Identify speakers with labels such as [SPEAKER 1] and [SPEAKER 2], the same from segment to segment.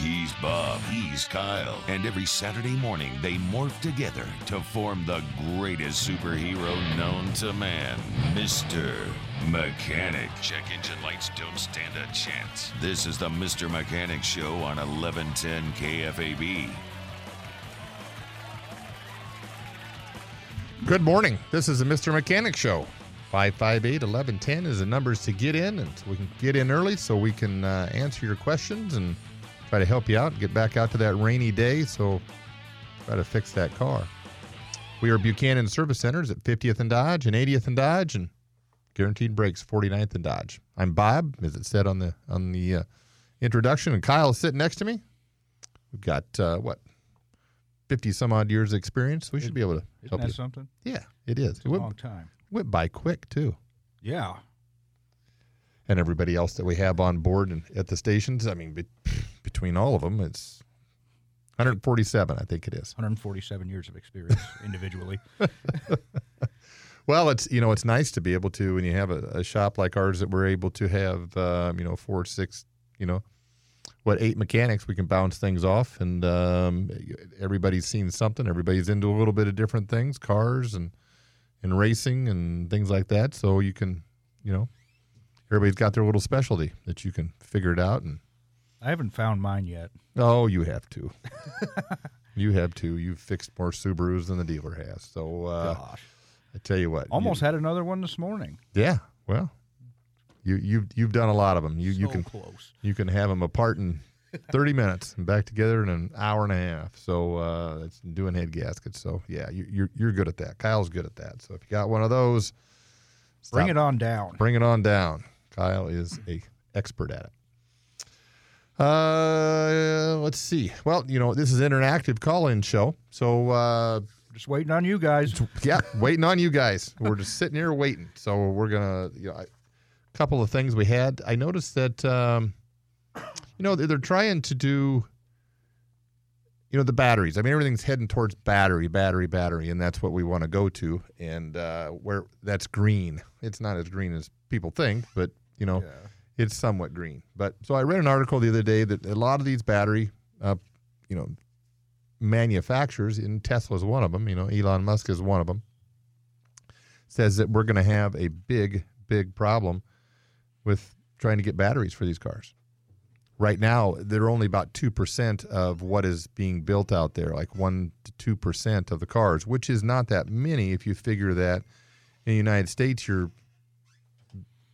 [SPEAKER 1] He's Bob, he's Kyle, and every Saturday morning they morph together to form the greatest superhero known to man, Mr. Mechanic. Check engine lights don't stand a chance. This is the Mr. Mechanic Show on 1110 KFAB.
[SPEAKER 2] Good morning. This is the Mr. Mechanic Show. 558 1110 is the numbers to get in, and we can get in early so we can uh, answer your questions and try to help you out and get back out to that rainy day. So try to fix that car. We are Buchanan Service Centers at 50th and Dodge and 80th and Dodge, and Guaranteed Brakes 49th and Dodge. I'm Bob, as it said on the on the uh, introduction, and Kyle is sitting next to me. We've got uh, what 50 some odd years of experience. We should be able to
[SPEAKER 3] Isn't
[SPEAKER 2] help
[SPEAKER 3] that
[SPEAKER 2] you.
[SPEAKER 3] something?
[SPEAKER 2] Yeah, it is.
[SPEAKER 3] It's
[SPEAKER 2] It
[SPEAKER 3] a
[SPEAKER 2] went,
[SPEAKER 3] long time.
[SPEAKER 2] went by quick too.
[SPEAKER 3] Yeah.
[SPEAKER 2] And everybody else that we have on board and at the stations, I mean, between all of them, it's 147, I think it is.
[SPEAKER 3] 147 years of experience individually.
[SPEAKER 2] Well, it's you know it's nice to be able to when you have a, a shop like ours that we're able to have um, you know four six you know what eight mechanics we can bounce things off and um, everybody's seen something everybody's into a little bit of different things cars and and racing and things like that so you can you know everybody's got their little specialty that you can figure it out and
[SPEAKER 3] I haven't found mine yet.
[SPEAKER 2] oh you have to you have to you've fixed more Subarus than the dealer has so uh,
[SPEAKER 3] Gosh.
[SPEAKER 2] I tell you what you-
[SPEAKER 3] Almost had another one this morning.
[SPEAKER 2] Yeah, well, you you've you've done a lot of them. You you can
[SPEAKER 3] close.
[SPEAKER 2] you can have them apart in thirty minutes and back together in an hour and a half. So uh, it's doing head gaskets. So yeah, you, you're you're good at that. Kyle's good at that. So if you got one of those,
[SPEAKER 3] Bring it on down.
[SPEAKER 2] Bring it on down. Kyle is a expert at it. Uh, let's see. Well, you know this is an interactive call-in show, so uh,
[SPEAKER 3] Just waiting on you guys.
[SPEAKER 2] yeah, waiting on you guys. We're just sitting here waiting. So we're gonna, you know, a couple of things we had. I noticed that, um, you know, they're, they're trying to do, you know, the batteries. I mean, everything's heading towards battery, battery, battery, and that's what we want to go to. And uh, where that's green. It's not as green as people think, but you know, it's somewhat green. But so I read an article the other day that a lot of these battery, uh, you know, manufacturers, and Tesla's one of them, you know, Elon Musk is one of them, says that we're going to have a big, big problem with trying to get batteries for these cars. Right now, they're only about 2% of what is being built out there, like 1 to 2% of the cars, which is not that many if you figure that in the United States, you're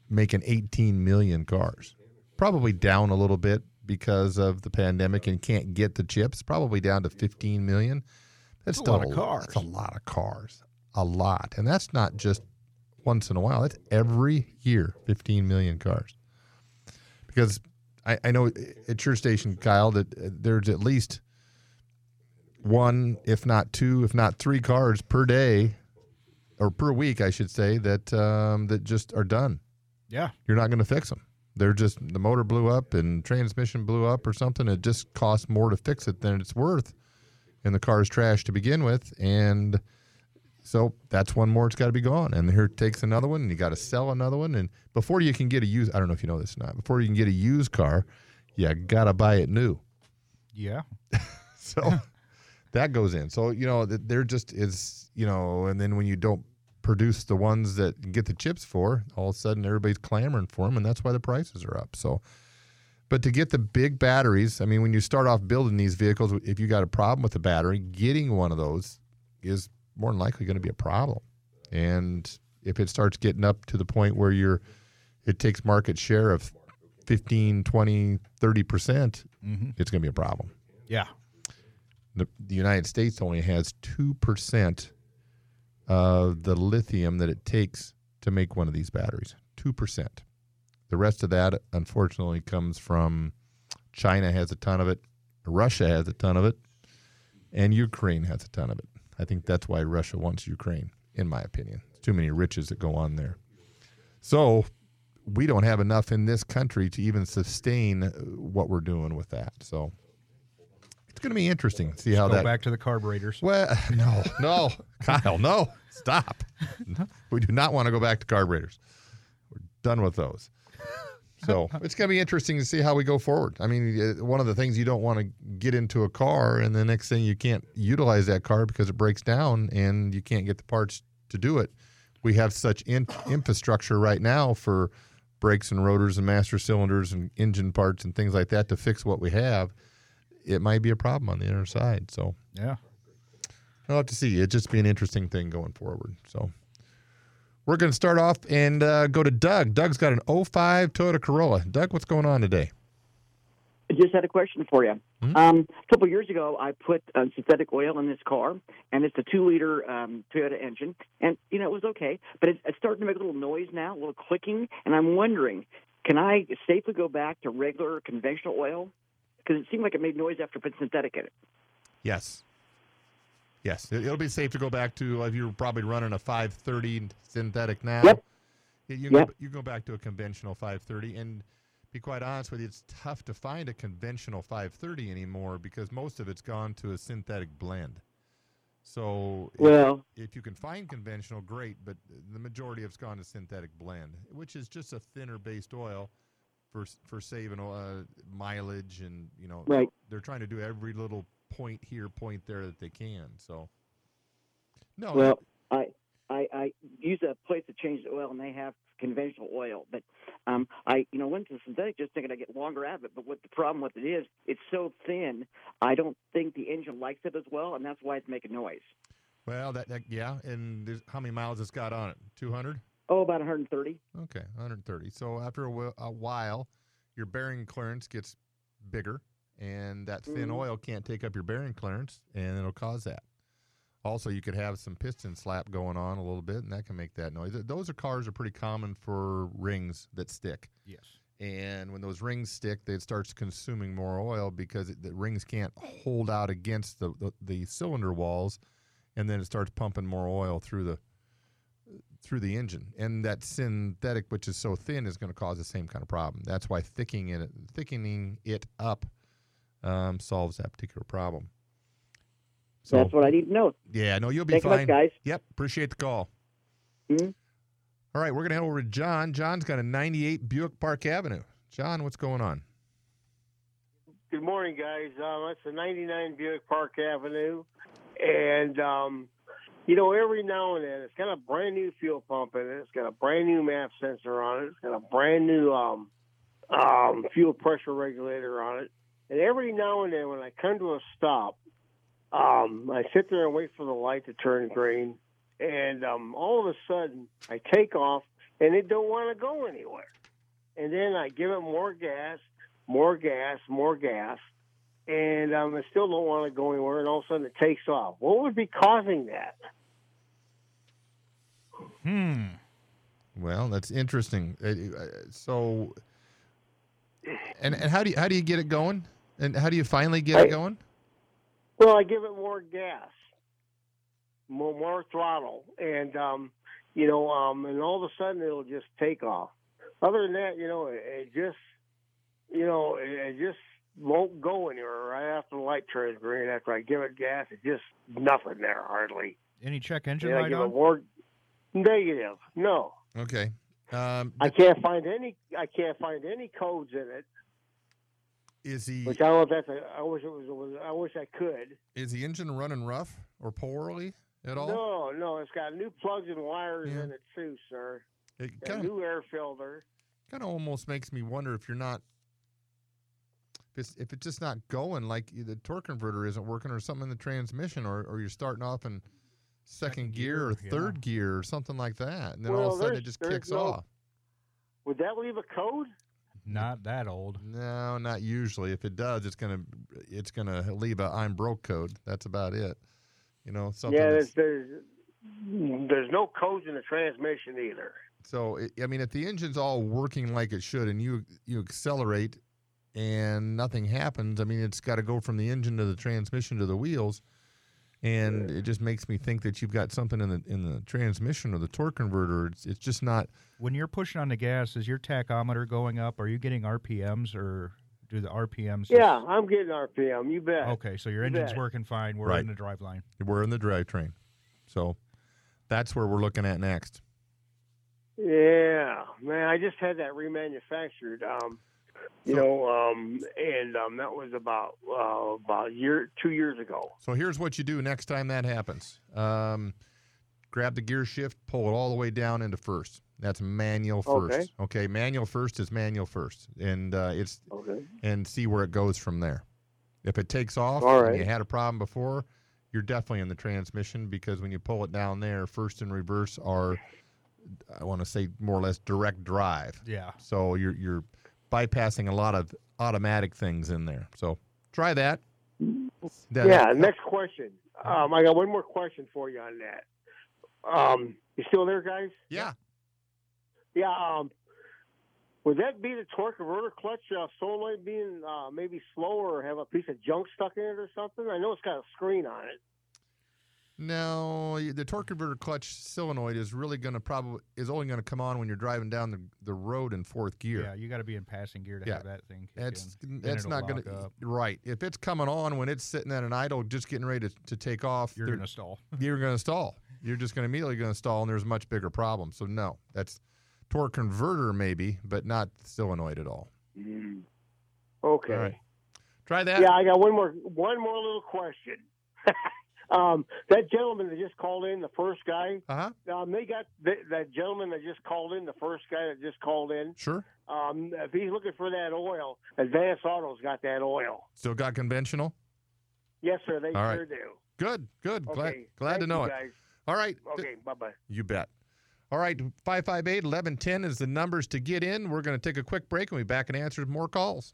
[SPEAKER 2] making 18 million cars. Probably down a little bit because of the pandemic and can't get the chips. Probably down to 15 million. That's,
[SPEAKER 3] That's a
[SPEAKER 2] still
[SPEAKER 3] lot of cars.
[SPEAKER 2] That's a lot of cars. A lot. And that's not just once in a while. That's every year, 15 million cars. Because I, I know at your station, Kyle, that uh, there's at least one, if not two, if not three cars per day or per week, I should say, that um, that just are done.
[SPEAKER 3] Yeah.
[SPEAKER 2] You're not going to fix them. They're just the motor blew up and transmission blew up or something. It just costs more to fix it than it's worth, and the car's trash to begin with. And so that's one more. It's got to be gone. And here it takes another one, and you got to sell another one. And before you can get a used, I don't know if you know this or not. Before you can get a used car, you got to buy it new.
[SPEAKER 3] Yeah.
[SPEAKER 2] So that goes in. So you know th- there just is you know, and then when you don't produce the ones that get the chips for, all of a sudden everybody's clamoring for them, and that's why the prices are up. So, but to get the big batteries, I mean, when you start off building these vehicles, if you got a problem with the battery, getting one of those is more than likely going to be a problem. And if it starts getting up to the point where you're, it takes market share of 15, 20, 30 percent,
[SPEAKER 3] Mm-hmm.
[SPEAKER 2] it's going to be a problem
[SPEAKER 3] Yeah.
[SPEAKER 2] the, the United States only has 2% of the lithium that it takes to make one of these batteries. 2%. The rest of that, unfortunately, comes from China has a ton of it, Russia has a ton of it, and Ukraine has a ton of it. I think that's why Russia wants Ukraine, in my opinion. It's Too many riches that go on there. So we don't have enough in this country to even sustain uh, what we're doing with that. So it's going to be interesting to see how
[SPEAKER 3] Go
[SPEAKER 2] that.
[SPEAKER 3] Go back to the carburetors.
[SPEAKER 2] Well, no, no, Kyle, no, stop. No, we do not want to go back to carburetors. We're done with those. So it's going to be interesting to see how we go forward. I mean, uh, one of the things you don't want to get into a car, and the next thing you can't utilize that car because it breaks down and you can't get the parts to do it. We have such in- infrastructure right now for brakes and rotors and master cylinders and engine parts and things like that to fix what we have. It might be a problem on the other side. So
[SPEAKER 3] Yeah.
[SPEAKER 2] I'll have to see. It'd just be an interesting thing going forward. So we're going to start off and uh, go to Doug. Doug's got an 05 Toyota Corolla. Doug, what's going on today?
[SPEAKER 4] I just had a question for you.
[SPEAKER 2] Mhm.
[SPEAKER 4] Um, a couple years ago, I put uh, synthetic oil in this car, and it's a two-liter um, Toyota engine, and you know it was okay, but it's, it's starting to make a little noise now, a little clicking, and I'm wondering, can I safely go back to regular conventional oil? Because it seemed like it made noise after putting synthetic in it.
[SPEAKER 2] Yes. Yes. It, will be safe to go back to if you're probably running a 530 synthetic now.
[SPEAKER 4] Yep.
[SPEAKER 2] You,
[SPEAKER 4] Yep.
[SPEAKER 2] go, you go back to a conventional 530. And be quite honest with you, it's tough to find a conventional 530 anymore because most of it's gone to a synthetic blend. So if-
[SPEAKER 4] Well,
[SPEAKER 2] if you can find conventional, great, but the majority of it's gone to synthetic blend, which is just a thinner based oil for for saving uh, mileage and you know
[SPEAKER 4] right.
[SPEAKER 2] they're trying to do every little point here, point there that they can. So no,
[SPEAKER 4] Well, I, I I use a place to change the oil, and they have conventional oil. But um, I, you know, went to the synthetic just thinking I get longer out of it. But what the problem with it is, it's so thin. I don't think the engine likes it as well, and that's why it's making noise.
[SPEAKER 2] well that, that yeah, and how many miles it's got on it? Two hundred.
[SPEAKER 4] Oh, about 130.
[SPEAKER 2] Okay, 130. So after a, whi- a while, your bearing clearance gets bigger, and that thin
[SPEAKER 4] Mhm.
[SPEAKER 2] oil can't take up your bearing clearance, and it'll cause that. Also, you could have some piston slap going on a little bit, and that can make that noise. Those are cars are pretty common for rings that stick.
[SPEAKER 3] Yes.
[SPEAKER 2] And when those rings stick, it starts consuming more oil because it, the rings can't hold out against the, the, the cylinder walls, and then it starts pumping more oil through the through the engine. And that synthetic, which is so thin, is going to cause the same kind of problem. That's why thickening it thickening it up um, solves that particular problem. So
[SPEAKER 4] that's what I need to know.
[SPEAKER 2] yeah, no, you'll be
[SPEAKER 4] Thank you much,
[SPEAKER 2] fine.
[SPEAKER 4] guys.
[SPEAKER 2] Yep, appreciate the call.
[SPEAKER 4] Mhm.
[SPEAKER 2] All right, we're gonna head over to John. John's got a '98 Buick Park Avenue. John, what's going on?
[SPEAKER 5] Good morning, guys. Um, it's a 99 Buick Park Avenue, and um, you know, every now and then it's got a brand new fuel pump in it. It's got a brand new map sensor on it. It's got a brand new um, um, fuel pressure regulator on it. And every now and then, when I come to a stop, um, I sit there and wait for the light to turn green, and um, all of a sudden I take off, and it don't want to go anywhere. And then I give it more gas, more gas, more gas, and um, I still don't want to go anywhere. And all of a sudden, it takes off. What would be causing that?
[SPEAKER 3] Hmm.
[SPEAKER 2] Well, that's interesting. Uh, uh, So, and and how do you how do you get it going? And how do you finally get it going?
[SPEAKER 5] Well, I give it more gas, more, more throttle, and um, you know, um, and all of a sudden it'll just take off. Other than that, you know, it, it just, you know, it, it just won't go anywhere right after the light turns green. After I give it gas, it's just nothing there hardly.
[SPEAKER 3] Any check engine
[SPEAKER 5] And I
[SPEAKER 3] light
[SPEAKER 5] give it
[SPEAKER 3] on?
[SPEAKER 5] more negative. No,
[SPEAKER 2] Okay. Um,
[SPEAKER 5] I can't find any. I can't find any codes in it.
[SPEAKER 2] is he?
[SPEAKER 5] Which I don't know if that's. A, I wish it was, was. I wish I could.
[SPEAKER 2] is the engine running rough or poorly at all?
[SPEAKER 5] No, no, it's got new plugs and wires
[SPEAKER 2] Yeah.
[SPEAKER 5] in it too, sir.
[SPEAKER 2] It kind of
[SPEAKER 5] new air filter.
[SPEAKER 2] kind of almost makes me wonder if you're not if it's if it's just not going like the torque converter isn't working or something in the transmission or, or you're starting off in second,
[SPEAKER 3] Second
[SPEAKER 2] gear, or
[SPEAKER 3] gear, yeah.
[SPEAKER 2] third gear or something like that and then all of a sudden it just kicks
[SPEAKER 5] no-
[SPEAKER 2] off
[SPEAKER 5] Would that leave a code?
[SPEAKER 3] Not that old.
[SPEAKER 2] no not usually if it does it's gonna it's gonna leave a i'm broke code that's about it you know something
[SPEAKER 5] yeah, there's, there's there's no codes in the transmission either.
[SPEAKER 2] So I mean, if the engine's all working like it should, and you you accelerate, and nothing happens, I mean, it's got to go from the engine to the transmission to the wheels. and it just makes me think that you've got something in the in the transmission or the torque converter. It's it's just not.
[SPEAKER 3] When you're pushing on the gas, is your tachometer going up? Are you getting RPMs or do the RPMs?
[SPEAKER 5] Yeah, I'm getting RPM. You bet.
[SPEAKER 3] Okay, so your
[SPEAKER 5] You
[SPEAKER 3] engine's
[SPEAKER 5] bet.
[SPEAKER 3] working fine. We're
[SPEAKER 2] Right.
[SPEAKER 3] in the drive line.
[SPEAKER 2] We're in the drivetrain, so that's where we're looking at next.
[SPEAKER 5] Yeah, man, I just had that remanufactured. Um, you
[SPEAKER 2] So-
[SPEAKER 5] know, um, and um, that was about uh, about a year, two years ago.
[SPEAKER 2] So here's what you do next time that happens. Um, grab the gear shift, pull it all the way down into first. That's manual first.
[SPEAKER 5] Okay.
[SPEAKER 2] Okay, manual first is manual first, and uh, it's
[SPEAKER 5] Okay.
[SPEAKER 2] and see where it goes from there. If it takes off
[SPEAKER 5] All
[SPEAKER 2] and you had a problem before, you're definitely in the transmission because when you pull it down there, first and reverse are, I want to say more or less direct drive.
[SPEAKER 3] Yeah.
[SPEAKER 2] So you're you're bypassing a lot of automatic things in there. So try that. That-
[SPEAKER 5] yeah. Next question. Um, I got one more question for you on that. Um, you still there, guys?
[SPEAKER 2] Yeah.
[SPEAKER 5] Yeah. Um, would that be the torque converter clutch uh, solenoid being uh, maybe slower or have a piece of junk stuck in it or something? I know it's got a screen on it.
[SPEAKER 2] No, the torque converter clutch solenoid is really going to probably is only going to come on when you're driving down the, the road in fourth gear.
[SPEAKER 3] Yeah, you got to be in passing gear to
[SPEAKER 2] Yeah.
[SPEAKER 3] have that thing. Kick
[SPEAKER 2] That's
[SPEAKER 3] in.
[SPEAKER 2] That's not going to
[SPEAKER 3] up.
[SPEAKER 2] right. If it's coming on when it's sitting at an idle, just getting ready to, to take off,
[SPEAKER 3] You're gonna stall.
[SPEAKER 2] you're going to stall. You're just going to immediately going to stall, and there's a much bigger problem. So no, that's torque converter maybe, but not solenoid at all. Mm-hmm.
[SPEAKER 5] Okay.
[SPEAKER 2] All right. Try that.
[SPEAKER 5] Yeah, I got one more one more little question. um, that gentleman that just called in, the first guy,
[SPEAKER 2] Uh huh.
[SPEAKER 5] um, they got th- that gentleman that just called in, the first guy that just called in.
[SPEAKER 2] Sure.
[SPEAKER 5] Um, if he's looking for that oil, Advanced Auto's got that oil.
[SPEAKER 2] Still got conventional.
[SPEAKER 5] Yes, sir. They
[SPEAKER 2] All right.
[SPEAKER 5] sure do.
[SPEAKER 2] Good. Good. Glad
[SPEAKER 5] Okay.
[SPEAKER 2] glad
[SPEAKER 5] Thank
[SPEAKER 2] to know it.
[SPEAKER 5] Guys.
[SPEAKER 2] All right.
[SPEAKER 5] Okay. Bye bye.
[SPEAKER 2] You bet. All right, 558 1110 is the numbers to get in. We're going to take a quick break and we'll be back and answer more calls.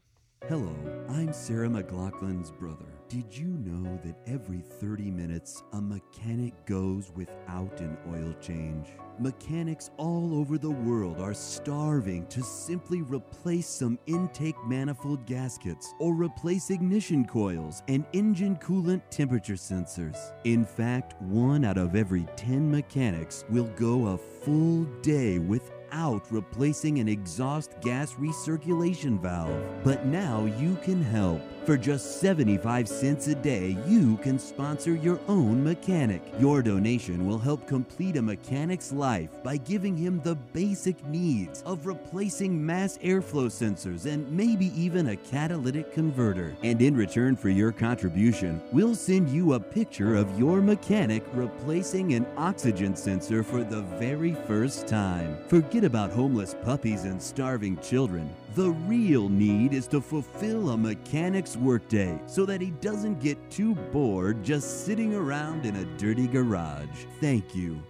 [SPEAKER 6] Hello, I'm Sarah McLachlan's brother. Did you know that every 30 minutes a mechanic goes without an oil change? Mechanics all over the world are starving to simply replace some intake manifold gaskets or replace ignition coils and engine coolant temperature sensors. In fact, one out of every 10 mechanics will go a full day without replacing an exhaust gas recirculation valve. But now you can help. For just 75 cents a day, you can sponsor your own mechanic. Your donation will help complete a mechanic's life by giving him the basic needs of replacing mass airflow sensors and maybe even a catalytic converter. And in return for your contribution, we'll send you a picture of your mechanic replacing an oxygen sensor for the very first time. Forget about homeless puppies and starving children. The real need is to fulfill a mechanic's workday so that he doesn't get too bored just sitting around in a dirty garage. Thank you.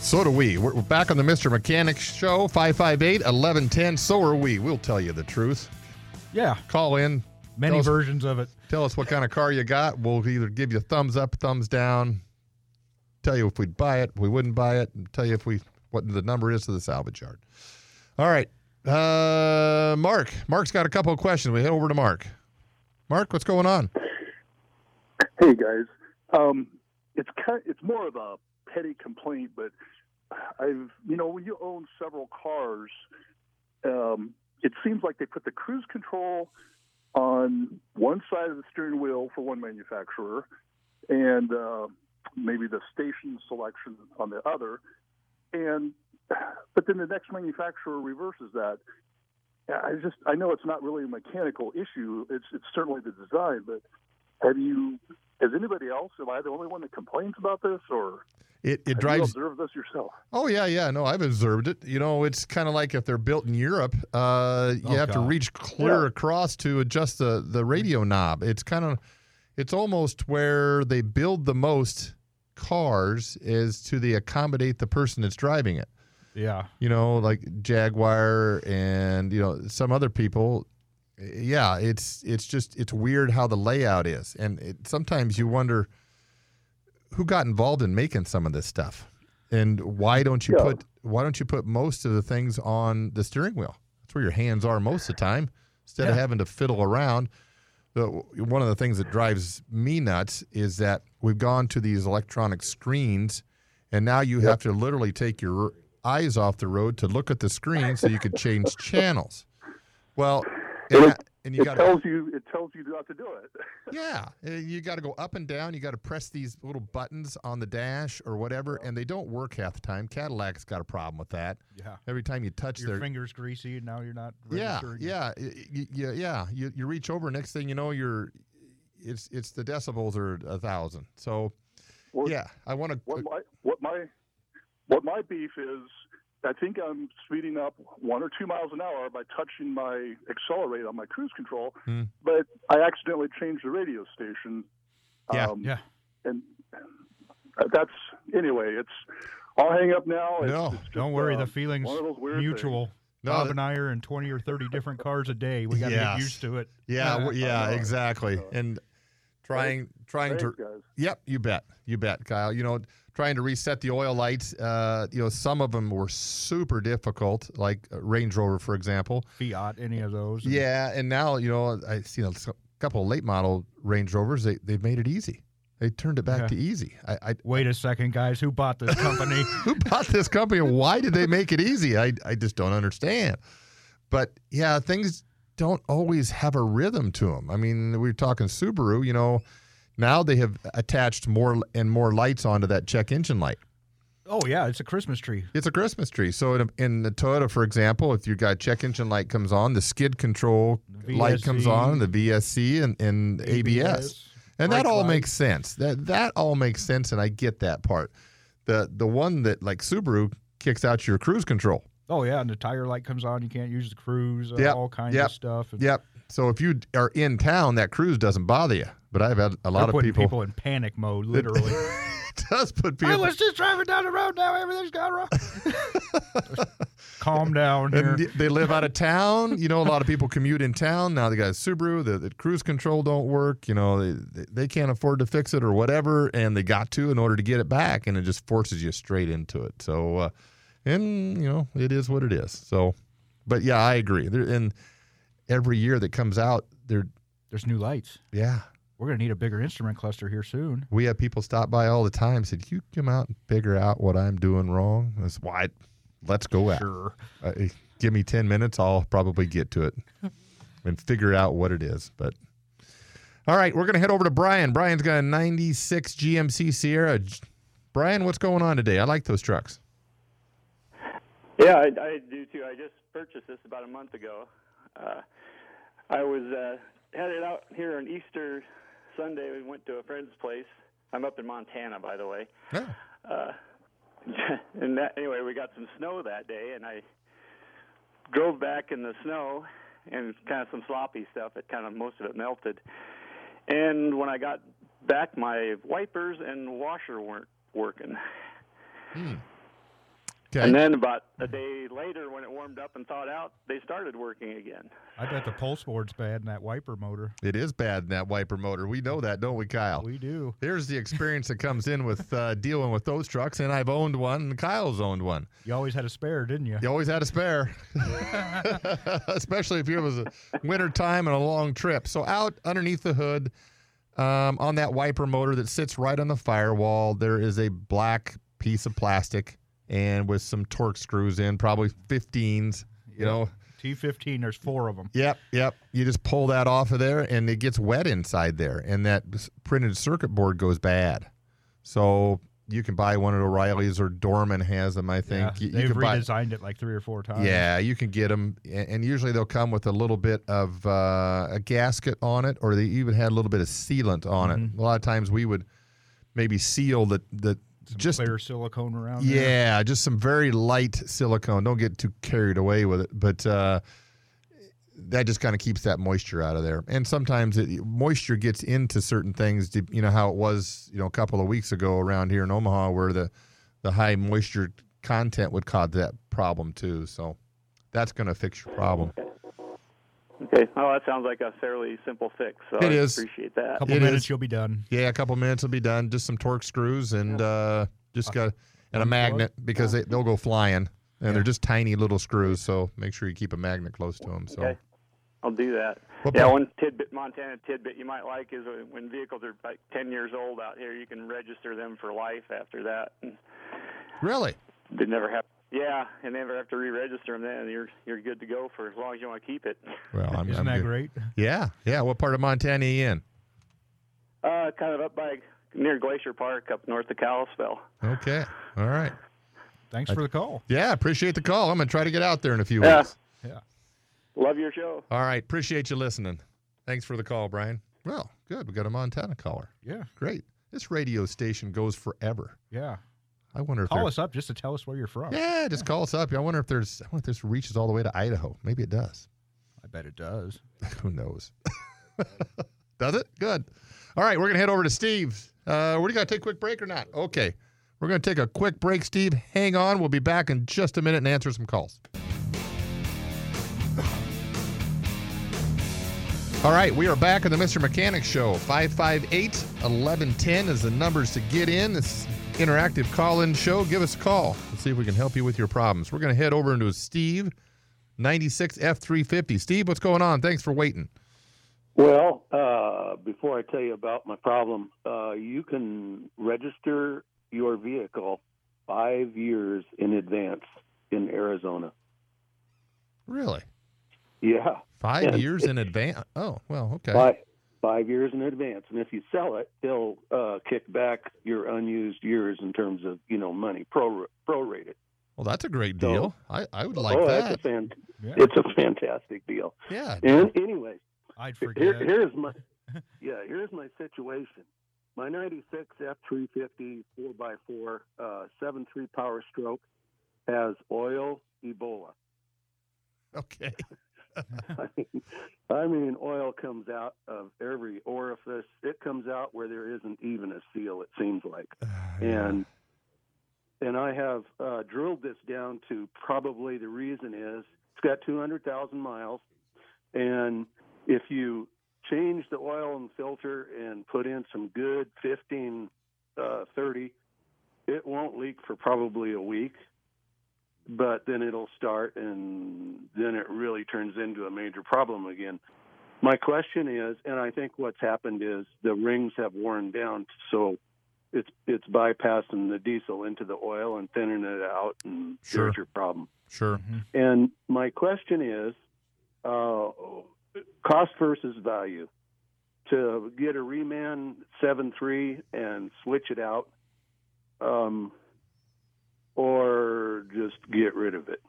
[SPEAKER 2] So do we. We're, we're back on the Mr. Mechanic Show, 558 1110. So are we. We'll tell you the truth.
[SPEAKER 3] Yeah,
[SPEAKER 2] Call in,
[SPEAKER 3] many
[SPEAKER 2] Tell us-
[SPEAKER 3] versions of it.
[SPEAKER 2] tell us what kind of car you got. We'll either give you thumbs up, thumbs down, tell you if we'd buy it, we wouldn't buy it, and tell you if we what the number is to the salvage yard. All right. Uh, Mark. Mark's got a couple of questions. We head over to Mark. Mark, what's going on?
[SPEAKER 7] Hey guys, um, it's kind of, it's more of a petty complaint, but I've you know when you own several cars, um, it seems like they put the cruise control on one side of the steering wheel for one manufacturer, and uh, maybe the station selection on the other, and but then the next manufacturer reverses that. I just I know it's not really a mechanical issue. It's it's certainly the design, but have you has anybody else? Am I the only one that complains about this, or
[SPEAKER 2] It it drives.
[SPEAKER 7] you observed this yourself?
[SPEAKER 2] Oh yeah, yeah. No, I've observed it. You know, it's kind of like if they're built in Europe, uh, you
[SPEAKER 3] Oh,
[SPEAKER 2] have to reach clear
[SPEAKER 7] Yeah.
[SPEAKER 2] across to adjust the the radio knob. It's kind of, it's almost where they build the most cars is to the accommodate the person that's driving it.
[SPEAKER 3] Yeah,
[SPEAKER 2] You know, like Jaguar and you know some other people. Yeah, it's it's just it's weird how the layout is, and it, sometimes you wonder who got involved in making some of this stuff, and why don't you
[SPEAKER 7] Yeah.
[SPEAKER 2] put why don't you put most of the things on the steering wheel? That's where your hands are most of the time, instead of having to fiddle around. The one of the things that drives me nuts is that we've gone to these electronic screens, and now you have to literally take your eyes off the road to look at the screen so you could change channels. Well, and, and you
[SPEAKER 7] it
[SPEAKER 2] got
[SPEAKER 7] tells you it tells you not to do it.
[SPEAKER 2] yeah, uh, you got to go up and down. You got to press these little buttons on the dash or whatever, and they don't work half the time. Cadillac's got a problem with that.
[SPEAKER 3] Yeah.
[SPEAKER 2] Every time you touch
[SPEAKER 3] Your
[SPEAKER 2] their
[SPEAKER 3] fingers greasy, and now you're not.
[SPEAKER 2] yeah, yeah, y- y- yeah. You you reach over, next thing you know, you're it's it's the decibels are a thousand. So
[SPEAKER 7] Well,
[SPEAKER 2] yeah, I want to.
[SPEAKER 7] What my what my what my beef is, I think I'm speeding up one or two miles an hour by touching my accelerate on my cruise control,
[SPEAKER 2] Hmm.
[SPEAKER 7] but I accidentally changed the radio station.
[SPEAKER 2] Yeah,
[SPEAKER 7] um,
[SPEAKER 3] Yeah.
[SPEAKER 7] and that's anyway. It's I'll hang up now. It's,
[SPEAKER 2] No,
[SPEAKER 7] it's just,
[SPEAKER 3] Don't worry,
[SPEAKER 7] uh,
[SPEAKER 3] the feelings
[SPEAKER 7] one of
[SPEAKER 3] mutual.
[SPEAKER 2] No,
[SPEAKER 3] Bob and I are in 20 or 30 different cars a day. We got to
[SPEAKER 2] Yes.
[SPEAKER 3] get used to it.
[SPEAKER 2] Yeah, w- yeah, exactly. And trying trying
[SPEAKER 7] Thanks,
[SPEAKER 2] to
[SPEAKER 7] guys.
[SPEAKER 2] Yep, you bet. You bet, Kyle. You know, trying to reset the oil lights, uh, you know, some of them were super difficult, like uh, Range Rover, for example.
[SPEAKER 3] Fiat, any of those.
[SPEAKER 2] Yeah, and now, you know, I've seen a couple of late model Range Rovers, they, they've made it easy. They turned it back
[SPEAKER 3] Yeah.
[SPEAKER 2] to easy. I, I
[SPEAKER 3] Wait a second, guys. Who bought this company?
[SPEAKER 2] who bought this company why did they make it easy? I, I just don't understand. But yeah, things don't always have a rhythm to them. I mean, we are talking Subaru, you know, now they have attached more and more lights onto that check engine light.
[SPEAKER 3] oh yeah, it's a Christmas tree.
[SPEAKER 2] It's a Christmas tree. So in, in the Toyota, for example, if you got check engine light comes on, the skid control
[SPEAKER 3] The
[SPEAKER 2] light comes on, the VSC and, and ABS. And that all
[SPEAKER 3] light.
[SPEAKER 2] makes sense. That that all makes sense, and I get that part. The the one that like Subaru kicks out your cruise control.
[SPEAKER 3] Oh yeah, and the tire light comes on. You can't use the cruise. Uh,
[SPEAKER 2] Yep,
[SPEAKER 3] All kinds
[SPEAKER 2] yep,
[SPEAKER 3] of stuff. And
[SPEAKER 2] Yep. So if you are in town, that cruise doesn't bother you. But I've had a lot of
[SPEAKER 3] putting
[SPEAKER 2] people.
[SPEAKER 3] in panic mode, literally.
[SPEAKER 2] it does put people.
[SPEAKER 3] I was just driving down the road. Now everything's gone wrong. Calm down here.
[SPEAKER 2] And they live out of town. You know, a lot of people commute in town. Now they got a Subaru. The, the cruise control don't work. You know, they, they they can't afford to fix it or whatever, and they got to in order to get it back, and it just forces you straight into it. So, uh, and you know, it is what it is. So, but yeah, I agree. There, and every year that comes out, there,
[SPEAKER 3] There's new lights.
[SPEAKER 2] yeah,
[SPEAKER 3] We're gonna need a bigger instrument cluster here soon.
[SPEAKER 2] we have people stop by all the time. Said, "You come out and figure out what I'm doing wrong." That's why. Let's go out.
[SPEAKER 3] Sure.
[SPEAKER 2] Uh, give me 10 minutes, I'll probably get to it and figure out what it is. But all right, we're going to head over to Brian. Brian's got a 96 GMC Sierra. Brian, what's going on today? I like those trucks.
[SPEAKER 8] Yeah, I, I do too. I just purchased this about a month ago. Uh, I was uh, headed out here on Easter Sunday. We went to a friend's place. I'm up in Montana, by the way.
[SPEAKER 2] Yeah.
[SPEAKER 8] Uh, and that, anyway, we got some snow that day, and I drove back in the snow and kind of some sloppy stuff. It kind of most of it melted. And when I got back, my wipers and washer weren't working.
[SPEAKER 2] Okay.
[SPEAKER 8] And then about a day later, when it warmed up and thawed out, they started working again.
[SPEAKER 3] I bet the pulse board's bad in that wiper motor.
[SPEAKER 2] it is bad in that wiper motor. We know that, don't we, Kyle?
[SPEAKER 3] We do.
[SPEAKER 2] Here's the experience that comes in with uh, dealing with those trucks, and I've owned one, and Kyle's owned one.
[SPEAKER 3] You always had a spare, didn't you?
[SPEAKER 2] You always had a spare, especially if it was a winter time and a long trip. So out underneath the hood, um, on that wiper motor that sits right on the firewall, there is a black piece of plastic and with some Torx screws in, probably 15s. You know,
[SPEAKER 3] T15. There's four of them.
[SPEAKER 2] Yep, yep. You just pull that off of there, and it gets wet inside there, and that printed circuit board goes bad. So you can buy one at O'Reilly's or Dorman has them. I think
[SPEAKER 3] Yeah,
[SPEAKER 2] you, you
[SPEAKER 3] they've
[SPEAKER 2] can buy.
[SPEAKER 3] redesigned it like three or four times.
[SPEAKER 2] Yeah, you can get them, and usually they'll come with a little bit of uh, a gasket on it, or they even had a little bit of sealant on
[SPEAKER 3] Mhm.
[SPEAKER 2] it. A lot of times we would maybe seal the the just
[SPEAKER 3] clear silicone around. there.
[SPEAKER 2] yeah, just some very light silicone. Don't get too carried away with it, but uh, that just kind of keeps that moisture out of there. And sometimes it, moisture gets into certain things. de- You know how it was, you know, a couple of weeks ago around here in Omaha, where the the high moisture content would cause that problem too. So that's going to fix your problem.
[SPEAKER 8] Okay. Well, that sounds like a fairly simple fix. So
[SPEAKER 2] It
[SPEAKER 8] I
[SPEAKER 2] is.
[SPEAKER 8] appreciate that.
[SPEAKER 3] A couple
[SPEAKER 2] It
[SPEAKER 3] minutes,
[SPEAKER 2] is.
[SPEAKER 3] you'll be done.
[SPEAKER 2] Yeah, a couple minutes will be done. Just some Torx screws and uh, just got and a magnet because they, they'll go flying. And
[SPEAKER 3] Yeah.
[SPEAKER 2] they're just tiny little screws, so make sure you keep a magnet close to them. So,
[SPEAKER 8] Okay. I'll do that.
[SPEAKER 2] What
[SPEAKER 8] yeah,
[SPEAKER 2] part-
[SPEAKER 8] one tidbit, Montana tidbit you might like is when vehicles are like 10 years old out here, you can register them for life after that.
[SPEAKER 2] Really?
[SPEAKER 8] they never have. Yeah, and never have to re-register them. Then you're you're good to go for as long as you want to keep it.
[SPEAKER 2] Well, I'm,
[SPEAKER 3] Isn't
[SPEAKER 2] I'm
[SPEAKER 3] that
[SPEAKER 2] good.
[SPEAKER 3] great?
[SPEAKER 2] Yeah, yeah. What part of Montana are you in?
[SPEAKER 8] Uh, kind of up by near Glacier Park, up north of Kalispell.
[SPEAKER 2] Okay. All right.
[SPEAKER 3] Thanks for the call.
[SPEAKER 2] Yeah, appreciate the call. I'm gonna try to get out there in a few
[SPEAKER 8] Yeah.
[SPEAKER 2] weeks.
[SPEAKER 3] Yeah.
[SPEAKER 8] Love your show.
[SPEAKER 2] All right. Appreciate you listening. Thanks for the call, Brian. Well, good. We got a Montana caller.
[SPEAKER 3] Yeah.
[SPEAKER 2] Great. This radio station goes forever.
[SPEAKER 3] Yeah.
[SPEAKER 2] I wonder if
[SPEAKER 3] Call us up just to tell us where you're from.
[SPEAKER 2] Yeah, just call us up. I wonder if there's. I wonder if this reaches all the way to Idaho. Maybe it does.
[SPEAKER 3] I bet it does.
[SPEAKER 2] Who knows? does it? Good. All right, we're gonna head over to Steve's. Uh, you got? Take a quick break or not? Okay, we're gonna take a quick break. Steve, hang on. We'll be back in just a minute and answer some calls. All right, we are back on the Mr. Mechanic Show. 558 1110 is the numbers to get in. This interactive call in show. Give us a call. Let's see if we can help you with your problems. We're going to head over into Steve, 96 F350. Steve, what's going on? Thanks for waiting.
[SPEAKER 9] Well, uh, before I tell you about my problem, uh, you can register your vehicle five years in advance in Arizona.
[SPEAKER 2] Really?
[SPEAKER 9] Yeah,
[SPEAKER 2] Five
[SPEAKER 9] Yeah.
[SPEAKER 2] years in advance? Oh, well, okay.
[SPEAKER 9] five five years in advance, and if you sell it, they'll uh, kick back your unused years in terms of you know money pro prorated.
[SPEAKER 2] Well, that's a great
[SPEAKER 9] So-
[SPEAKER 2] deal. I, I would like
[SPEAKER 9] oh,
[SPEAKER 2] that.
[SPEAKER 9] that's a fan-
[SPEAKER 3] Yeah.
[SPEAKER 9] It's a fantastic deal.
[SPEAKER 2] yeah.
[SPEAKER 9] And anyway,
[SPEAKER 3] I'd
[SPEAKER 9] Here,
[SPEAKER 3] forget.
[SPEAKER 9] here's my yeah. Here's my situation. My '96 F350 4x4 uh, 7.3 Power Stroke has oil Ebola.
[SPEAKER 2] Okay.
[SPEAKER 9] I mean, I mean, oil comes out of every orifice. It comes out where there isn't even a seal. It seems like, and and I have uh, drilled this down to probably the reason is it's got 200,000 miles, and if you change the oil and filter and put in some good 15, uh, 30, it won't leak for probably a week. But then it'll start, and then it really turns into a major problem again. My question is, and I think what's happened is the rings have worn down, so it's it's bypassing the diesel into the oil and thinning it out, and
[SPEAKER 2] Sure.
[SPEAKER 9] there's your problem.
[SPEAKER 2] Sure.
[SPEAKER 9] And my question is, uh, cost versus value. To get a reman seven three and switch it out, um, or just get rid of it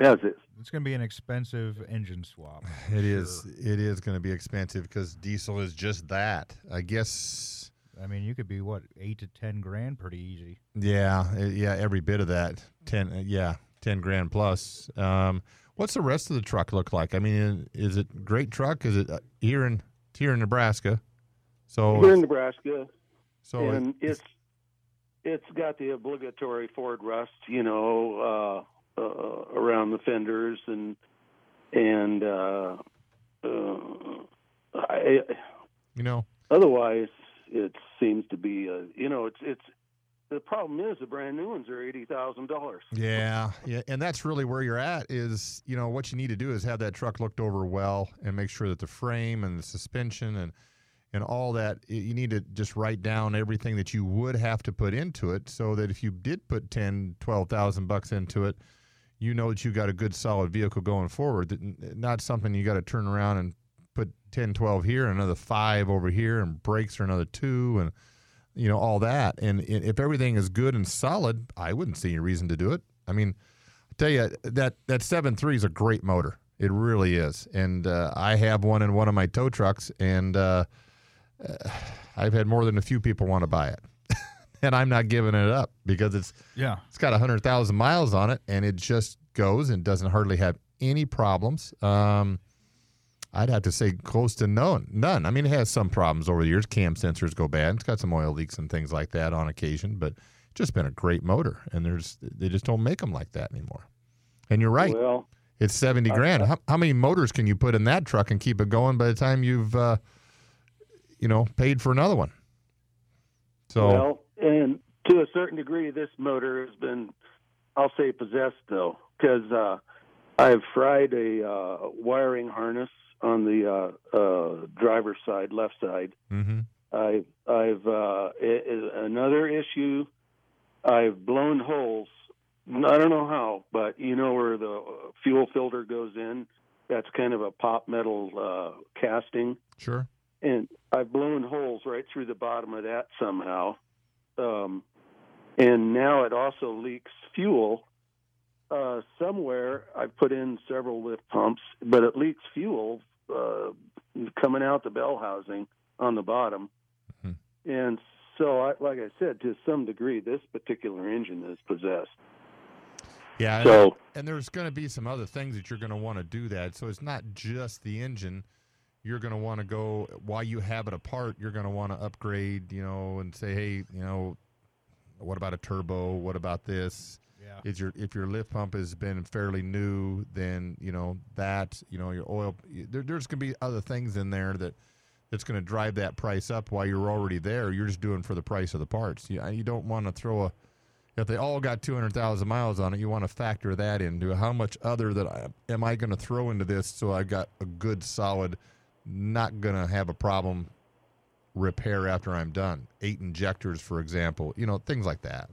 [SPEAKER 9] as is.
[SPEAKER 3] It's going to be an expensive engine swap.
[SPEAKER 2] It is. It is going to be expensive because diesel is just that. I guess.
[SPEAKER 3] I mean, you could be what eight to ten grand pretty easy.
[SPEAKER 2] Yeah. uh, Yeah. Every bit of that. Ten. uh, Yeah. Ten grand plus. Um, what's the rest of the truck look like? I mean, is it great truck? Is it uh, here in here in Nebraska? So.
[SPEAKER 9] Here in Nebraska,
[SPEAKER 2] so
[SPEAKER 9] and it's it's got the obligatory Ford rust, you know, uh, uh, around the fenders and and uh, uh, I,
[SPEAKER 2] you know.
[SPEAKER 9] otherwise it seems to be a you know it's it's the problem is the brand new ones are eighty thousand dollars.
[SPEAKER 2] Yeah, yeah, and that's really where you're at. Is you know what you need to do is have that truck looked over well and make sure that the frame and the suspension and and all that you need to just write down everything that you would have to put into it so that if you did put 10 12,000 bucks into it you know that you got a good solid vehicle going forward. Not something you got to turn around and put 10 12 here and another 5 over here and brakes are another 2 and you know all that. And if everything is good and solid i wouldn't see any reason to do it. I mean i tell you that that 7.3 is a great motor. It really is. And uh, i have one in one of my tow trucks and uh, uh, i've had more than a few people want to buy it and i'm not giving it up because it's
[SPEAKER 3] Yeah.
[SPEAKER 2] it's got 100000 miles on it and it just goes and doesn't hardly have any problems um, I'd have to say close to none. None. I mean, it has some problems over the years. Cam sensors go bad. It's got some oil leaks and things like that on occasion, but it's just been a great motor. And there's they just don't make them like that anymore. And you're right.
[SPEAKER 9] Well,
[SPEAKER 2] It's seventy grand. How, how many motors can you put in that truck and keep it going by the time you've, uh, you know, paid for another one? So
[SPEAKER 9] well, and to a certain degree, this motor has been, I'll say, possessed though, because uh, I've fried a uh, wiring harness on the uh, uh, driver's side, left side.
[SPEAKER 2] Mm-hmm.
[SPEAKER 9] I've I've uh, i- i- another issue. I've blown holes. I don't know how, but you know where the fuel filter goes in. That's kind of a pop metal uh, casting,
[SPEAKER 2] Sure.
[SPEAKER 9] And I've blown holes right through the bottom of that somehow. Um, and now it also leaks fuel. Uh, somewhere I've put in several lift pumps, but it leaks fuel uh, coming out the bell housing on the bottom.
[SPEAKER 2] Mhm.
[SPEAKER 9] And so, I, like I said, to some degree, this particular engine is possessed.
[SPEAKER 2] Yeah. and-
[SPEAKER 9] So,
[SPEAKER 2] and there's going to be some other things that you're going to want to do that. So it's not just the engine. You're going to want to go while you have it apart. You're going to want to upgrade, you know, and say, hey, you know, what about a turbo? What about this?
[SPEAKER 3] Yeah.
[SPEAKER 2] Is your if your lift pump has been fairly new, then you know that you know your oil. There, there's going to be other things in there that that's going to drive that price up while you're already there. You're just doing for the price of the parts. You, you don't want to throw a if they all got 200,000 miles on it, you want to factor that into how much other that I, am I going to throw into this so I got a good solid not going to have a problem repair after I'm done. Eight injectors for example, you know, things like that.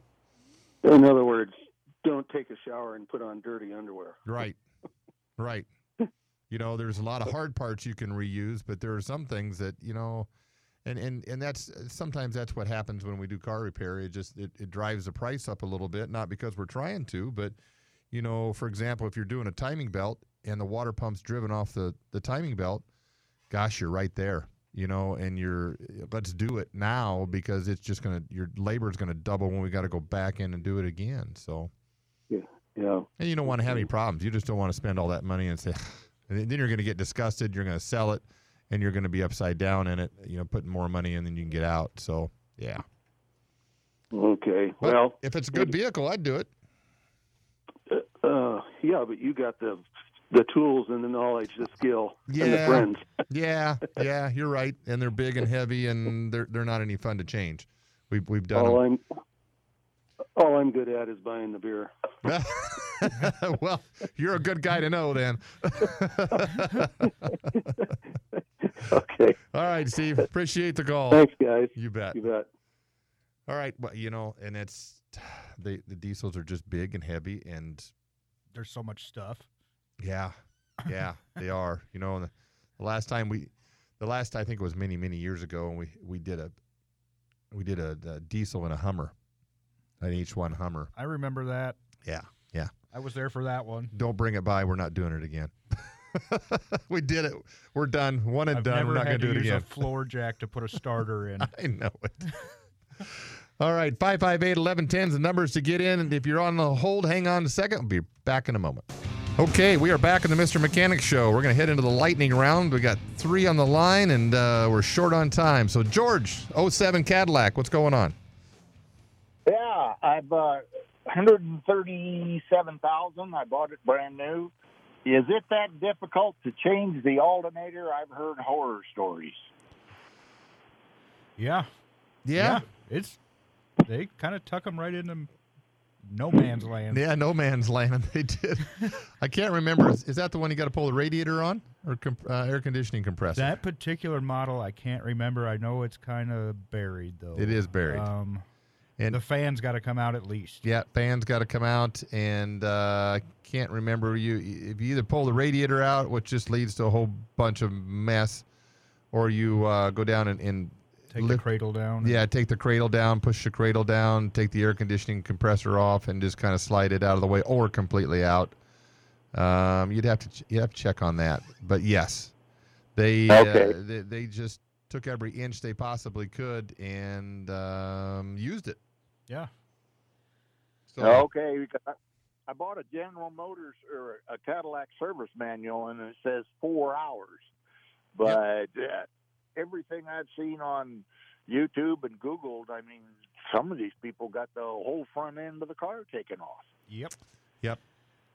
[SPEAKER 9] in other words, don't take a shower and put on dirty underwear.
[SPEAKER 2] Right. right. You know, there's a lot of hard parts you can reuse, but there are some things that, you know, and, and, and that's sometimes that's what happens when we do car repair. It just it, it drives the price up a little bit, not because we're trying to, but you know, for example, if you're doing a timing belt and the water pump's driven off the, the timing belt, gosh, you're right there. You know, and you're let's do it now because it's just gonna your labor is gonna double when we got to go back in and do it again. So
[SPEAKER 9] Yeah, yeah.
[SPEAKER 2] and you don't want to have any problems. You just don't want to spend all that money and say, and then you're going to get disgusted. You're going to sell it, and you're going to be upside down in it. You know, putting more money in than you can get out. So yeah.
[SPEAKER 9] Okay.
[SPEAKER 2] But
[SPEAKER 9] well,
[SPEAKER 2] if it's a good vehicle, I'd do it.
[SPEAKER 9] uh, yeah, but you got the the tools and the knowledge, the skill, and the
[SPEAKER 2] Yeah.
[SPEAKER 9] friends.
[SPEAKER 2] Yeah, yeah, you're right. And they're big and heavy, and they're they're not any fun to change. We've we've done
[SPEAKER 9] All
[SPEAKER 2] them.
[SPEAKER 9] I'm all I'm good at is buying the beer.
[SPEAKER 2] well, you're a good guy to know then.
[SPEAKER 9] okay.
[SPEAKER 2] All right, Steve. Appreciate the call.
[SPEAKER 9] Thanks, guys.
[SPEAKER 2] You bet.
[SPEAKER 9] You bet.
[SPEAKER 2] All right, well, you know, and it's they the diesels are just big and heavy, and
[SPEAKER 3] There's so much stuff.
[SPEAKER 2] Yeah, yeah, they are. You know, the, the last time we, the last I think it was many many years ago, and we we did a we did a, a diesel and a Hummer, an H1 Hummer.
[SPEAKER 3] I remember that.
[SPEAKER 2] Yeah, yeah.
[SPEAKER 3] I was there for that one.
[SPEAKER 2] Don't bring it by. We're not doing it again. we did it. We're done. One and
[SPEAKER 3] I've
[SPEAKER 2] done. We're not going to do it
[SPEAKER 3] use
[SPEAKER 2] again.
[SPEAKER 3] a floor jack to put a starter in.
[SPEAKER 2] I know it. All right, 558 1110 is the numbers to get in. And if you're on the hold, hang on a second. We'll be back in a moment. Okay, we are back in the Mr. Mechanic Show. We're going to head into the lightning round. We got three on the line, and uh, we're short on time. So, George, 07 Cadillac, what's going on?
[SPEAKER 10] Yeah, I've uh, 137,000. I bought it brand new. Is it that difficult to change the alternator? I've heard horror stories.
[SPEAKER 3] Yeah.
[SPEAKER 2] Yeah.
[SPEAKER 3] It's they kind of tuck them right into no man's land.
[SPEAKER 2] Yeah, no man's land. They did. I can't remember. Is, is that the one you got to pull the radiator on or comp- uh, air conditioning compressor?
[SPEAKER 3] That particular model, I can't remember. I know it's kind of buried though.
[SPEAKER 2] It is buried.
[SPEAKER 3] Um,
[SPEAKER 2] And-
[SPEAKER 3] the fans got to come out at least.
[SPEAKER 2] Yeah, fans got to come out, and uh, I can't remember you if you either pull the radiator out, which just leads to a whole bunch of mess, or you uh, go down and, and
[SPEAKER 3] Take the cradle down.
[SPEAKER 2] Yeah, take the cradle down, push the cradle down, take the air conditioning compressor off, and just kind of slide it out of the way, or completely out. Um, you'd have to ch- you have to check on that, but yes, they
[SPEAKER 10] Okay.
[SPEAKER 2] uh, they, they just took every inch they possibly could and um, used it.
[SPEAKER 3] Yeah.
[SPEAKER 2] So
[SPEAKER 10] Okay, I, I bought a General Motors or a Cadillac service manual, and it says four hours. But uh, everything I've seen on YouTube and Googled, I mean, some of these people got the whole front end of the car taken off.
[SPEAKER 3] Yep.
[SPEAKER 2] Yep.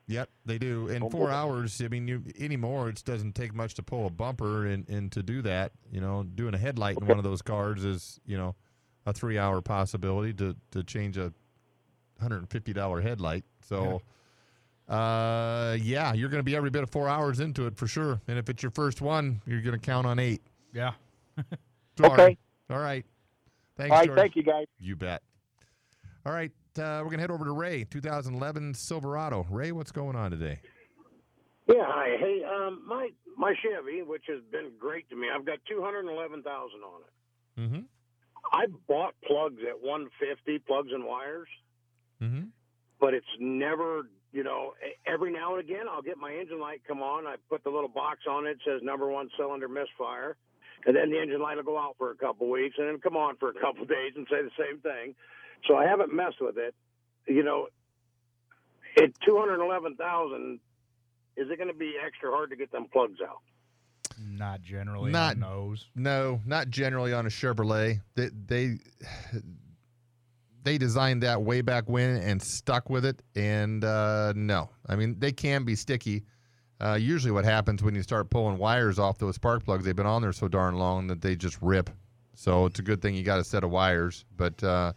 [SPEAKER 2] Yep, they do. In
[SPEAKER 10] Oh,
[SPEAKER 2] four
[SPEAKER 10] boy.
[SPEAKER 2] hours, I mean, you, anymore, it doesn't take much to pull a bumper and, and to do that. You know, doing a headlight in one of those cars is, you know, a three hour possibility to, to change a $150 headlight. So, Uh, yeah, you're going to be every bit of four hours into it for sure. And if it's your first one, you're going to count on eight.
[SPEAKER 3] Yeah.
[SPEAKER 2] Tomorrow.
[SPEAKER 10] Okay.
[SPEAKER 2] All right. Thanks,
[SPEAKER 10] All right,
[SPEAKER 2] George.
[SPEAKER 10] thank you guys.
[SPEAKER 2] You bet. All right, uh, we're going to head over to Ray, 2011 Silverado. Ray, what's going on today?
[SPEAKER 11] Yeah, hi. Hey, um, my my Chevy, which has been great to me, I've got two hundred eleven thousand on it.
[SPEAKER 2] Mm-hmm.
[SPEAKER 11] I bought plugs at one fifty, plugs and wires,
[SPEAKER 2] Mm-hmm.
[SPEAKER 11] but it's never, you know, every now and again I'll get my engine light come on. I put the little box on it, says number one cylinder misfire, and then the engine light will go out for a couple weeks and then come on for a couple days and say the same thing. So I haven't messed with it. You know, at two hundred eleven thousand, is it going to be extra hard to get them plugs out?
[SPEAKER 3] Not generally
[SPEAKER 2] Not-
[SPEAKER 3] on those.
[SPEAKER 2] No, not generally on a Chevrolet. They they they designed that way back when and stuck with it. And uh, no, I mean they can be sticky. Uh, usually, what happens when you start pulling wires off those spark plugs, they've been on there so darn long that they just rip. So it's a good thing you got a set of wires. But uh,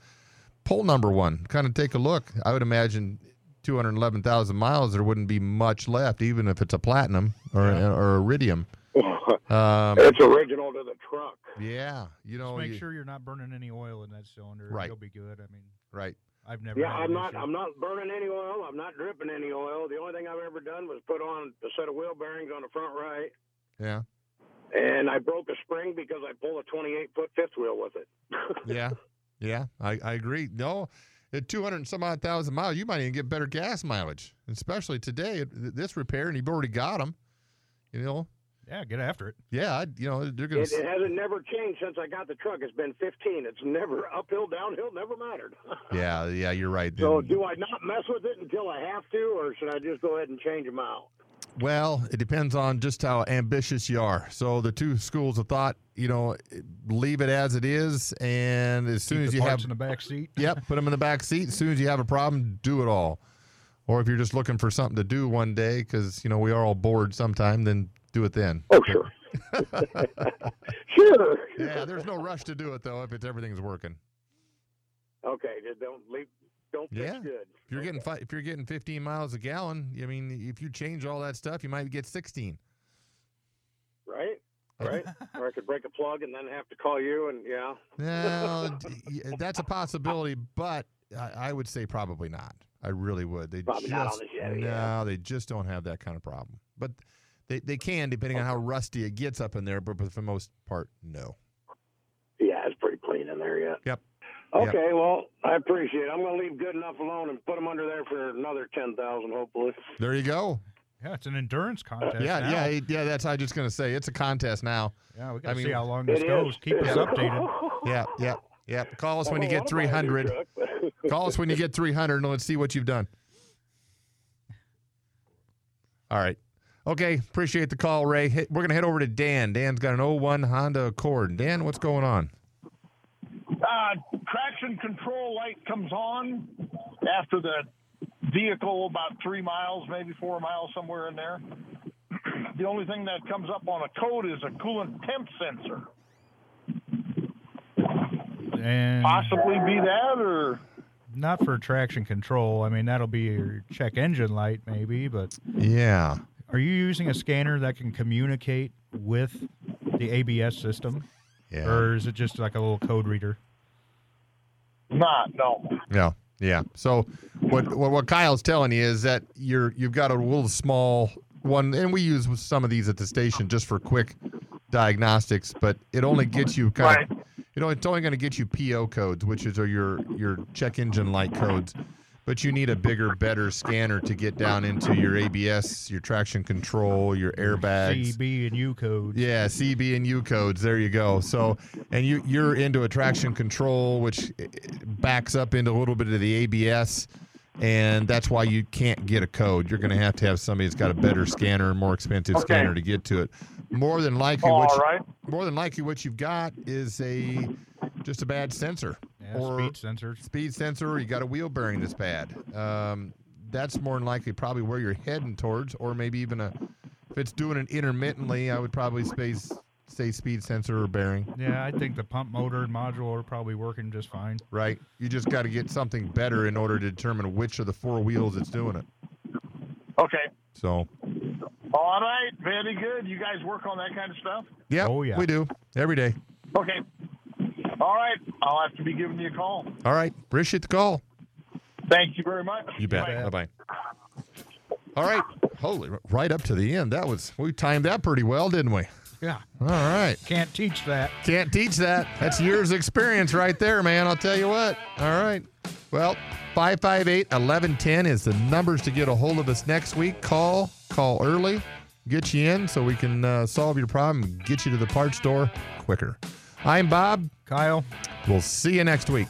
[SPEAKER 2] pull number one, kind of take a look. I would imagine 211,000 miles, there wouldn't be much left, even if it's a platinum or or iridium. Um,
[SPEAKER 11] it's original to the truck.
[SPEAKER 2] yeah, you know,
[SPEAKER 3] Just make
[SPEAKER 2] you-
[SPEAKER 3] sure you're not burning any oil in that cylinder.
[SPEAKER 2] Right.
[SPEAKER 3] You'll be good. I mean,
[SPEAKER 2] right.
[SPEAKER 3] I've never.
[SPEAKER 11] Yeah, I'm not.
[SPEAKER 3] issue.
[SPEAKER 11] I'm not burning any oil. I'm not dripping any oil. The only thing I've ever done was put on a set of wheel bearings on the front right,
[SPEAKER 2] Yeah,
[SPEAKER 11] and I broke a spring because I pulled a 28 foot fifth wheel with it.
[SPEAKER 2] yeah, yeah. I, I agree. No, at 200 and some odd thousand miles, you might even get better gas mileage, especially today. This repair, and you've already got them. You know,
[SPEAKER 3] Yeah, get after it.
[SPEAKER 2] yeah, I, you know, they're gonna.
[SPEAKER 11] It, it hasn't never changed since I got the truck. It's been 15. It's never uphill, downhill, never mattered.
[SPEAKER 2] yeah, yeah, you're right.
[SPEAKER 11] so
[SPEAKER 2] And-
[SPEAKER 11] do I not mess with it until I have to, or should I just go ahead and change them out?
[SPEAKER 2] Well, it depends on just how ambitious you are. So the two schools of thought, you know, leave it as it is, and as soon as
[SPEAKER 3] the
[SPEAKER 2] you
[SPEAKER 3] parts
[SPEAKER 2] have
[SPEAKER 3] in the back seat.
[SPEAKER 2] Yep, put them in the back seat. As soon as you have a problem, do it all. Or if you're just looking for something to do one day, because you know we are all bored sometime, then do it then.
[SPEAKER 11] Oh, sure. sure.
[SPEAKER 2] Yeah, there's no rush to do it though if it's everything's working.
[SPEAKER 11] Okay, just don't leave. Don't fix
[SPEAKER 2] Yeah.
[SPEAKER 11] good.
[SPEAKER 2] If you're getting fi- if you're getting 15 miles a gallon, I mean, if you change all that stuff, you might get 16.
[SPEAKER 11] right? Oh. Right? or I could break a plug and then have to call you, and yeah.
[SPEAKER 2] No, that's a possibility, but I, I would say probably not. I really would. They
[SPEAKER 11] Probably
[SPEAKER 2] just
[SPEAKER 11] not on the Chevy,
[SPEAKER 2] no,
[SPEAKER 11] yeah.
[SPEAKER 2] they just don't have that kind of problem. But they, they can depending on how rusty it gets up in there. But, but for the most part, no.
[SPEAKER 11] Yeah, it's pretty clean in there yet.
[SPEAKER 2] Yep.
[SPEAKER 11] Okay, well, I appreciate it. I'm going to leave good enough alone and put them under there for another ten thousand, hopefully.
[SPEAKER 2] There you go.
[SPEAKER 3] Yeah, it's an endurance uh, contest.
[SPEAKER 2] yeah,
[SPEAKER 3] now.
[SPEAKER 2] yeah, yeah. That's I was just gonna say it's a contest now.
[SPEAKER 3] Yeah, we got
[SPEAKER 2] I
[SPEAKER 3] to see how long this goes.
[SPEAKER 11] is.
[SPEAKER 3] Keep us updated.
[SPEAKER 2] Yeah, yeah, yeah. Call us when you get
[SPEAKER 11] don't wanna buy a new
[SPEAKER 2] 300. Call us when you get 300, and let's see what you've done. All right. Okay. Appreciate the call, Ray. We're gonna head over to Dan. Dan's got an 01 Honda Accord. Dan, what's going on?
[SPEAKER 12] uh, traction control light comes on after the vehicle about three miles, maybe four miles, somewhere in there. the only thing that comes up on a code is a coolant temp sensor.
[SPEAKER 3] And
[SPEAKER 12] Possibly be that, or
[SPEAKER 3] not for traction control. I mean, that'll be your check engine light, maybe. But
[SPEAKER 2] Yeah.
[SPEAKER 3] Are you using a scanner that can communicate with the ABS system,
[SPEAKER 2] Yeah.
[SPEAKER 3] or is it just like a little code reader?
[SPEAKER 12] not. No.
[SPEAKER 2] Yeah, yeah. So what, what what Kyle's telling you is that you're you've got a little small one, and we use some of these at the station just for quick diagnostics, but it only gets you kind of you know it's only going to get you PO codes, which is are your your check engine light codes. But you need a bigger, better scanner to get down into your ABS, your traction control, your airbags.
[SPEAKER 3] CB and U codes.
[SPEAKER 2] Yeah, CB and U codes. There you go. So, and you you're into a traction control, which eh, backs up into a little bit of the ABS, and that's why you can't get a code. You're going to have to have somebody that's got a better scanner, more expensive
[SPEAKER 12] Okay.
[SPEAKER 2] scanner to get to it. More than likely,
[SPEAKER 12] All
[SPEAKER 2] what you-
[SPEAKER 12] right.
[SPEAKER 2] more than likely, what you've got is a just a bad sensor
[SPEAKER 3] Yeah,
[SPEAKER 2] or
[SPEAKER 3] speed sensors.
[SPEAKER 2] speed sensor, or you got a wheel bearing that's bad. Um, that's more than likely probably where you're heading towards, or maybe even a. If it's doing it intermittently, I would probably space say speed sensor or bearing.
[SPEAKER 3] Yeah, I think the pump motor and module are probably working just fine.
[SPEAKER 2] Right. You just got to get something better in order to determine which of the four wheels it's doing it.
[SPEAKER 12] Okay.
[SPEAKER 2] So,
[SPEAKER 12] All right. Very good. You guys work on that kind of stuff?
[SPEAKER 2] yeah,
[SPEAKER 3] Oh, yeah.
[SPEAKER 2] we do every day.
[SPEAKER 12] Okay. All right. I'll have to be giving you a call.
[SPEAKER 2] All right. Appreciate the call.
[SPEAKER 12] Thank you very much.
[SPEAKER 2] You bet. Bye bye. All right. Holy, right up to the end. That was, we timed that pretty well, didn't we?
[SPEAKER 3] Yeah.
[SPEAKER 2] All right.
[SPEAKER 3] Can't teach that.
[SPEAKER 2] Can't teach that. That's years of experience right there, man. I'll tell you what. All right. Well, 558 1110 is the numbers to get a hold of us next week. Call, call early, get you in so we can uh, solve your problem and get you to the parts store quicker. I'm Bob.
[SPEAKER 3] Kyle.
[SPEAKER 2] We'll see you next week.